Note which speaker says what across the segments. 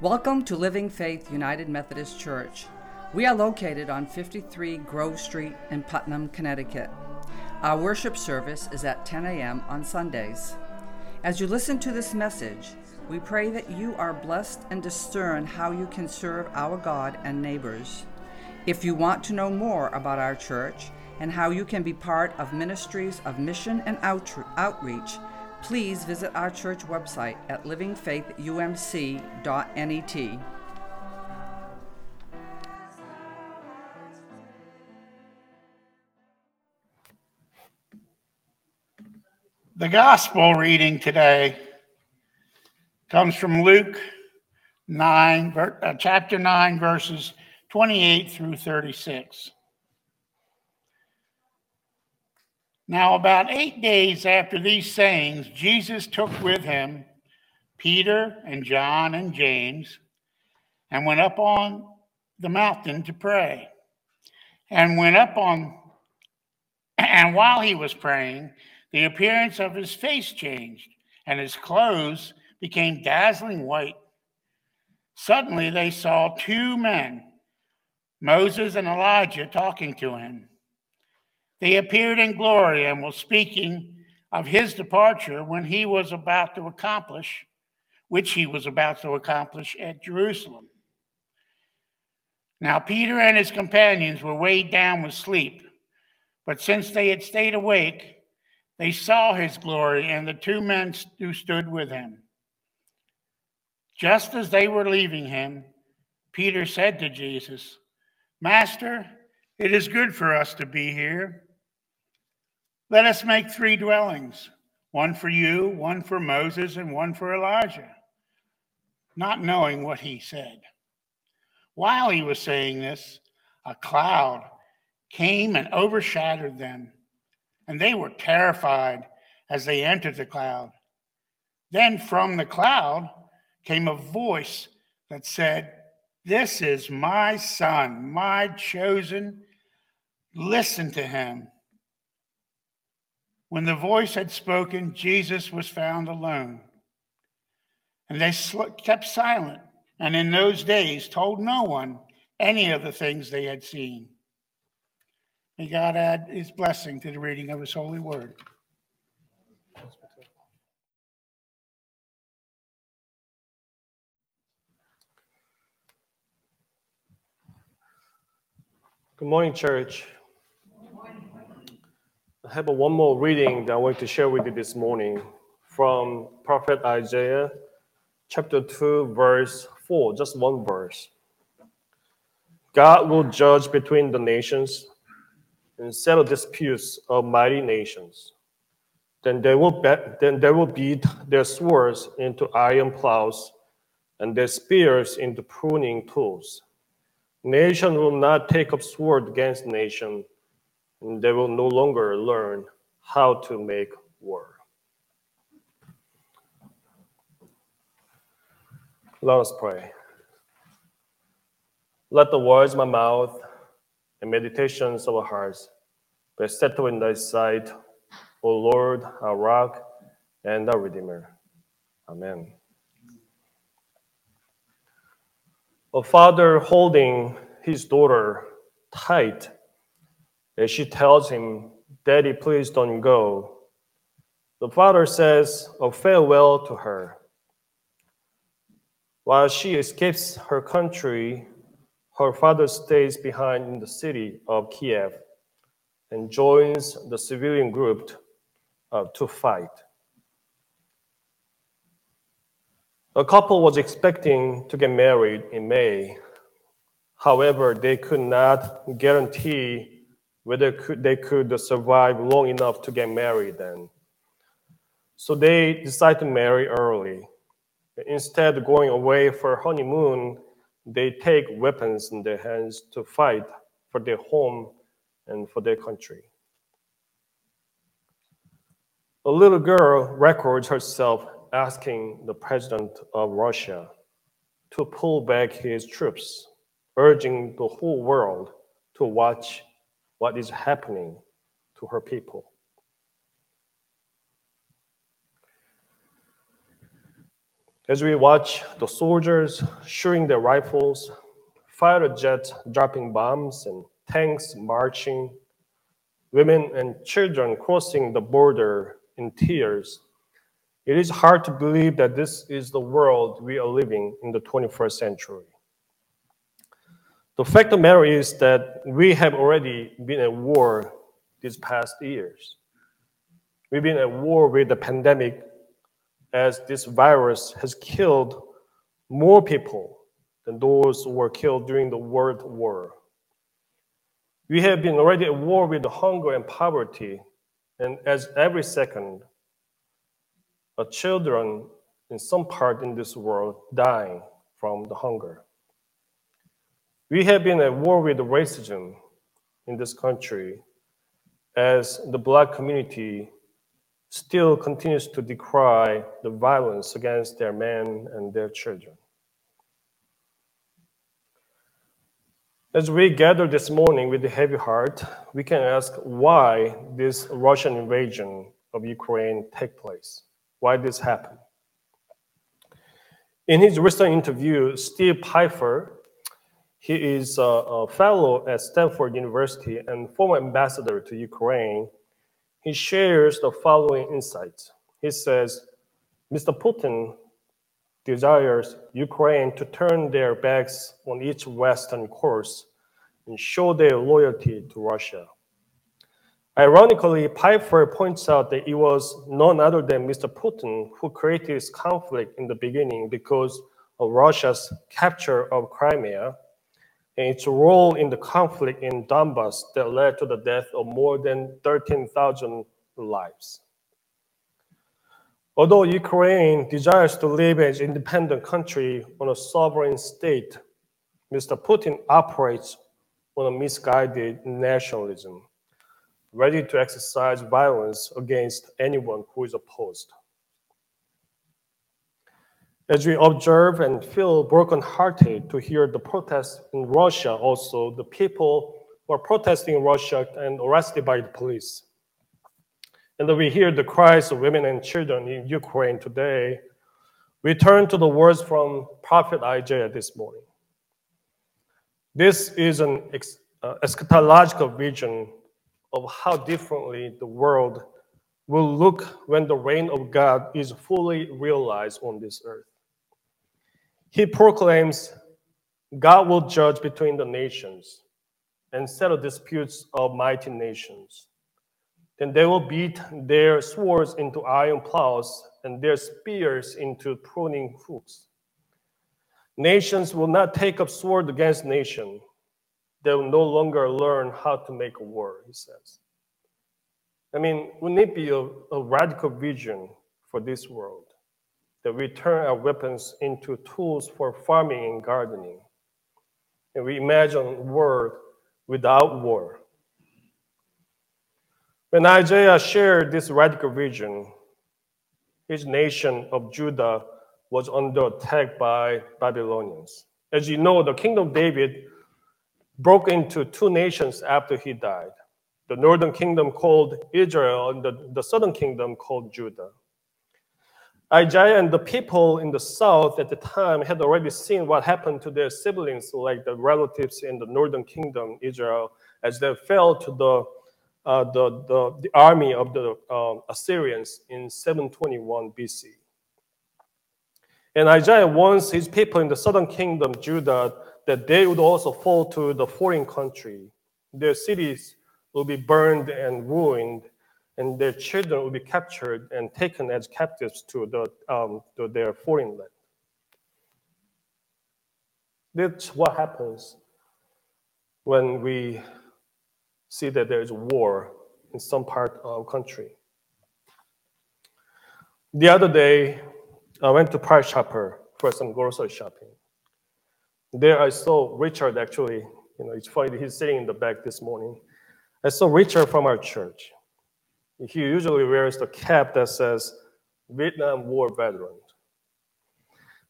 Speaker 1: Welcome to Living Faith United Methodist Church. We are located on 53 Grove Street in Putnam, Connecticut. Our worship service is at 10 a.m. on Sundays. As you listen to this message, we pray that you are blessed and discern how you can serve our God and neighbors. If you want to know more about our church and how you can be part of ministries of mission and outreach, please visit our church website at livingfaithumc.net.
Speaker 2: The gospel reading today comes from Luke 9, uh, chapter 9, verses 28 through 36. Now, about eight days after these sayings, Jesus took with him Peter and John and James and went up on the mountain to pray. And went up on, and while he was praying, the appearance of his face changed, and his clothes became dazzling white. Suddenly they saw two men, Moses and Elijah, talking to him. They appeared in glory and were speaking of his departure when he was about to accomplish, which he was about to accomplish at Jerusalem. Now, Peter and his companions were weighed down with sleep, but since they had stayed awake, they saw his glory and the two men who stood with him. Just as they were leaving him, Peter said to Jesus, Master, it is good for us to be here. Let us make three dwellings one for you, one for Moses, and one for Elijah. Not knowing what he said. While he was saying this, a cloud came and overshadowed them, and they were terrified as they entered the cloud. Then from the cloud came a voice that said, This is my son, my chosen. Listen to him. When the voice had spoken, Jesus was found alone. And they kept silent, and in those days told no one any of the things they had seen. May God add his blessing to the reading of his holy word.
Speaker 3: Good morning, church. I have one more reading that I want to share with you this morning from Prophet Isaiah, chapter 2, verse 4, just one verse. God will judge between the nations and settle disputes of mighty nations. Then they will, be, then they will beat their swords into iron plows and their spears into pruning tools. Nation will not take up sword against nation they will no longer learn how to make war. Let us pray. Let the words of my mouth and meditations of our hearts be acceptable in thy sight, O Lord, our rock and our redeemer. Amen. A father holding his daughter tight as she tells him, Daddy, please don't go. The father says a farewell to her. While she escapes her country, her father stays behind in the city of Kiev and joins the civilian group uh, to fight. The couple was expecting to get married in May. However, they could not guarantee whether could, they could survive long enough to get married then. So they decide to marry early. Instead of going away for honeymoon, they take weapons in their hands to fight for their home and for their country. A little girl records herself asking the president of Russia to pull back his troops, urging the whole world to watch what is happening to her people. As we watch the soldiers shooting their rifles, fighter jets dropping bombs, and tanks marching, women and children crossing the border in tears, it is hard to believe that this is the world we are living in the 21st century. The fact of the matter is that we have already been at war these past years. We've been at war with the pandemic as this virus has killed more people than those who were killed during the World War. We have been already at war with the hunger and poverty, and as every second, children in some part in this world dying from the hunger. We have been at war with racism in this country as the black community still continues to decry the violence against their men and their children. As we gather this morning with a heavy heart, we can ask why this Russian invasion of Ukraine take place, why this happened. In his recent interview, Steve Pifer, he is a, a fellow at Stanford University and former ambassador to Ukraine, he shares the following insights. He says, Mr. Putin desires Ukraine to turn their backs on each Western course and show their loyalty to Russia. Ironically, Piper points out that it was none other than Mr. Putin who created this conflict in the beginning because of Russia's capture of Crimea and its role in the conflict in Donbass that led to the death of more than 13,000 lives. Although Ukraine desires to live as an independent country on a sovereign state, Mr. Putin operates on a misguided nationalism, ready to exercise violence against anyone who is opposed. As we observe and feel brokenhearted to hear the protests in Russia, also the people who are protesting in Russia and arrested by the police. And we hear the cries of women and children in Ukraine today. We turn to the words from Prophet Isaiah this morning. This is an uh, eschatological vision of how differently the world will look when the reign of God is fully realized on this earth. He proclaims God will judge between the nations and settle disputes of mighty nations. Then they will beat their swords into iron plows and their spears into pruning hooks. Nations will not take up sword against nation. They will no longer learn how to make a war, he says. I mean, wouldn't it be a, a radical vision for this world? That we turn our weapons into tools for farming and gardening. And we imagine a world without war. When Isaiah shared this radical vision, his nation of Judah was under attack by Babylonians. As you know, the kingdom of David broke into two nations after he died the northern kingdom called Israel, and the, the southern kingdom called Judah. Isaiah and the people in the south at the time had already seen what happened to their siblings, like the relatives in the northern kingdom, Israel, as they fell to the, uh, the, the, the, army of the uh, Assyrians in 721 BC. And Isaiah warns his people in the southern kingdom, Judah, that they would also fall to the foreign country. Their cities will be burned and ruined, and their children will be captured and taken as captives to, the, um, to their foreign land. That's what happens when we see that there is war in some part of our country. The other day, I went to Price Chopper for some grocery shopping. There I saw Richard actually, you know, it's funny, he's sitting in the back this morning. I saw Richard from our church he usually wears the cap that says Vietnam War veteran.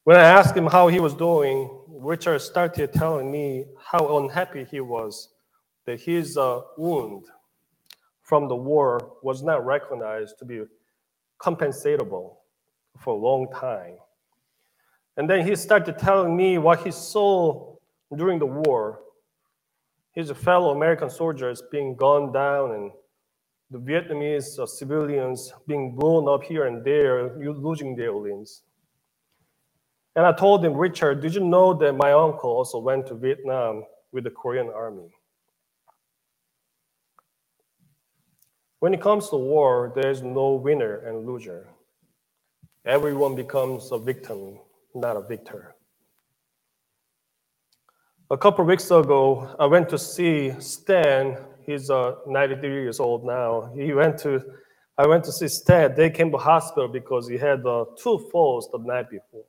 Speaker 3: When I asked him how he was doing, Richard started telling me how unhappy he was that his uh, wound from the war was not recognized to be compensatable for a long time. And then he started telling me what he saw during the war. His fellow American soldiers being gunned down and the Vietnamese civilians being blown up here and there, losing their limbs. And I told him, Richard, did you know that my uncle also went to Vietnam with the Korean army? When it comes to war, there's no winner and loser. Everyone becomes a victim, not a victor. A couple weeks ago, I went to see Stan. He's uh, 93 years old now. He went to, I went to see Stan. They came to hospital because he had uh, two falls the night before.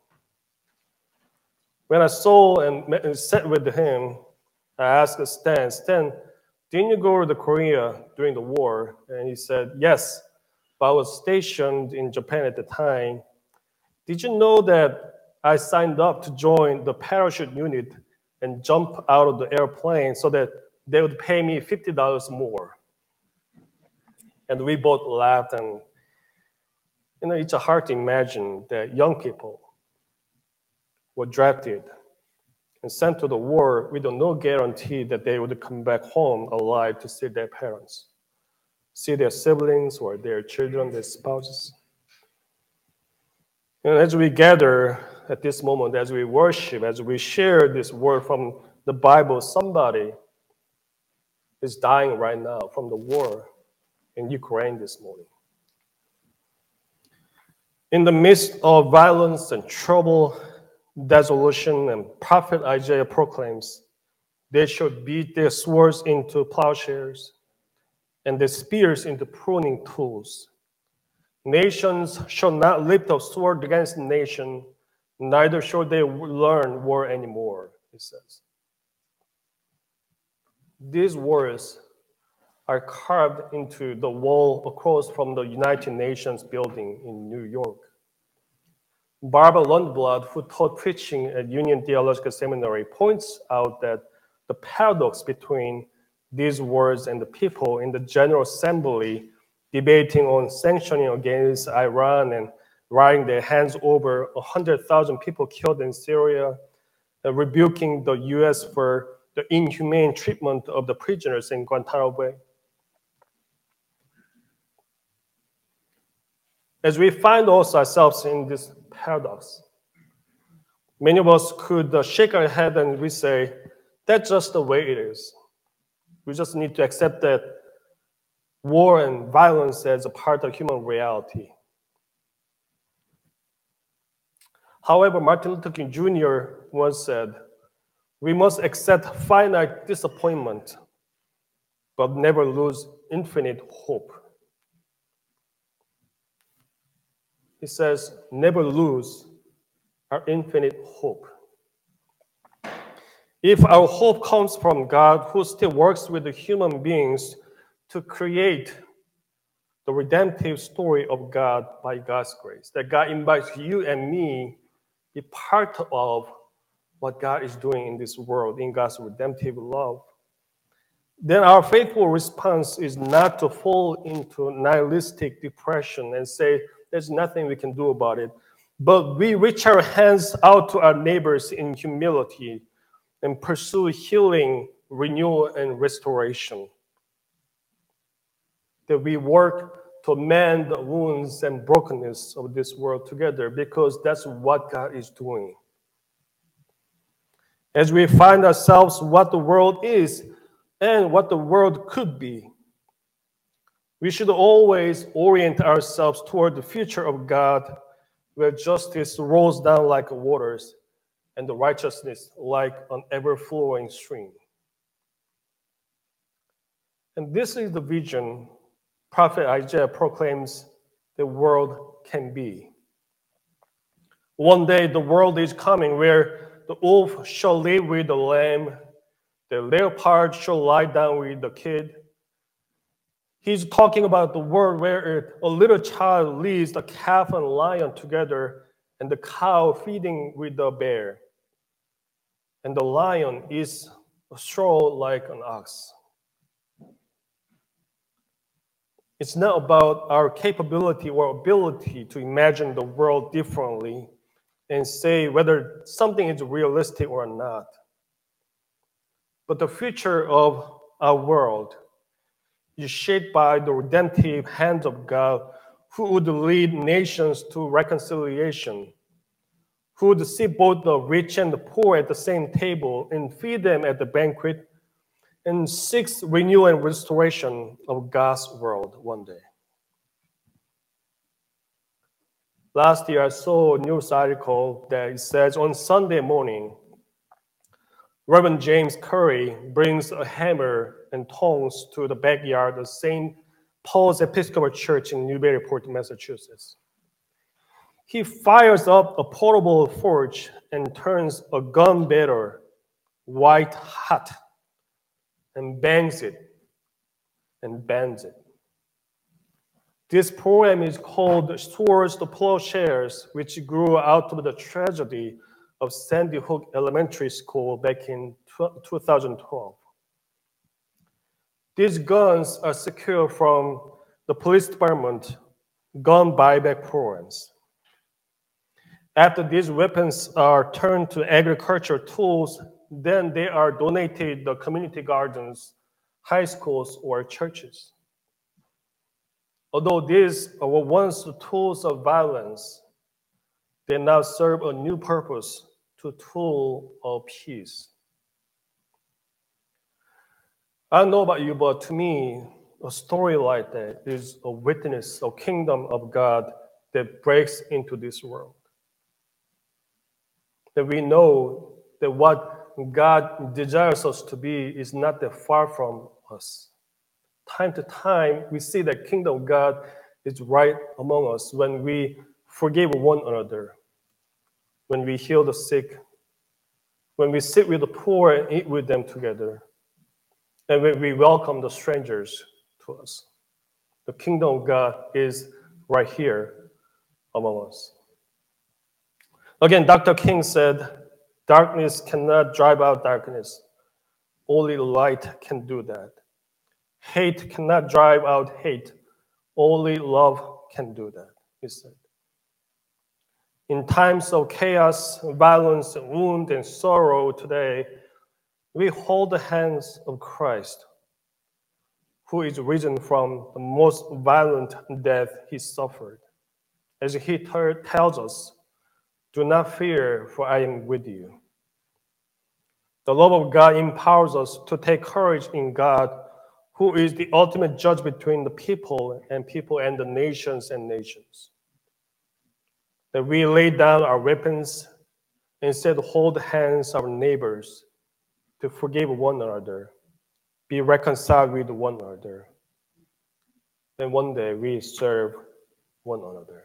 Speaker 3: When I saw and, met, and sat with him, I asked Stan, Stan, didn't you go to Korea during the war? And he said, yes, but I was stationed in Japan at the time. Did you know that I signed up to join the parachute unit and jump out of the airplane so that they would pay me $50 more? And we both laughed and you know, it's hard to imagine that young people were drafted and sent to the war with no guarantee that they would come back home alive to see their parents, see their siblings or their children, their spouses. And as we gather at this moment, as we worship, as we share this word from the Bible, somebody is dying right now from the war in Ukraine this morning. In the midst of violence and trouble Desolation and prophet Isaiah proclaims, they should beat their swords into plowshares and their spears into pruning tools. Nations shall not lift up sword against nation, neither shall they learn war anymore, he says. These words are carved into the wall across from the United Nations building in New York. Barbara Lundblad, who taught preaching at Union Theological Seminary, points out that the paradox between these words and the people in the General Assembly debating on sanctioning against Iran and writing their hands over 100,000 people killed in Syria, uh, rebuking the US for the inhumane treatment of the prisoners in Guantanamo Bay. As we find ourselves in this paradox. Many of us could uh, shake our head and we say, that's just the way it is. We just need to accept that war and violence as a part of human reality. However, Martin Luther King Jr. once said, we must accept finite disappointment, but never lose infinite hope. he says, never lose our infinite hope. If our hope comes from God, who still works with the human beings to create the redemptive story of God by God's grace, that God invites you and me be part of what God is doing in this world, in God's redemptive love, then our faithful response is not to fall into nihilistic depression and say, there's nothing we can do about it. But we reach our hands out to our neighbors in humility and pursue healing, renewal, and restoration. That we work to mend the wounds and brokenness of this world together because that's what God is doing. As we find ourselves what the world is and what the world could be, we should always orient ourselves toward the future of God, where justice rolls down like waters and the righteousness like an ever flowing stream. And this is the vision Prophet Isaiah proclaims the world can be. One day the world is coming where the wolf shall live with the lamb, the leopard shall lie down with the kid, He's talking about the world where a little child leads the calf and lion together, and the cow feeding with the bear. And the lion is a straw like an ox. It's not about our capability or ability to imagine the world differently, and say whether something is realistic or not. But the future of our world is shaped by the redemptive hands of God who would lead nations to reconciliation, who would see both the rich and the poor at the same table and feed them at the banquet, and seeks renewal and restoration of God's world one day. Last year, I saw a news article that it says on Sunday morning, Reverend James Curry brings a hammer and tongs to the backyard of St. Paul's Episcopal Church in Newburyport, Massachusetts. He fires up a portable forge and turns a gun barrel white hot and bangs it and bends it. This poem is called Swords to Plowshares, which grew out of the tragedy of Sandy Hook Elementary School back in 2012. These guns are secure from the police department gun buyback programs. After these weapons are turned to agriculture tools, then they are donated to community gardens, high schools, or churches. Although these were once tools of violence, they now serve a new purpose to tool of peace. I don't know about you, but to me, a story like that is a witness, a kingdom of God that breaks into this world. That we know that what God desires us to be is not that far from us time to time, we see that kingdom of God is right among us when we forgive one another, when we heal the sick, when we sit with the poor and eat with them together, and when we welcome the strangers to us. The kingdom of God is right here among us. Again, Dr. King said, Darkness cannot drive out darkness. Only light can do that. Hate cannot drive out hate. Only love can do that, he said. In times of chaos, violence, wound, and sorrow today, we hold the hands of Christ, who is risen from the most violent death he suffered. As he tells us, Do not fear, for I am with you. The love of God empowers us to take courage in God who is the ultimate judge between the people and people and the nations and nations. That we lay down our weapons, instead hold hands our neighbors to forgive one another, be reconciled with one another. Then one day we serve one another.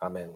Speaker 3: Amen.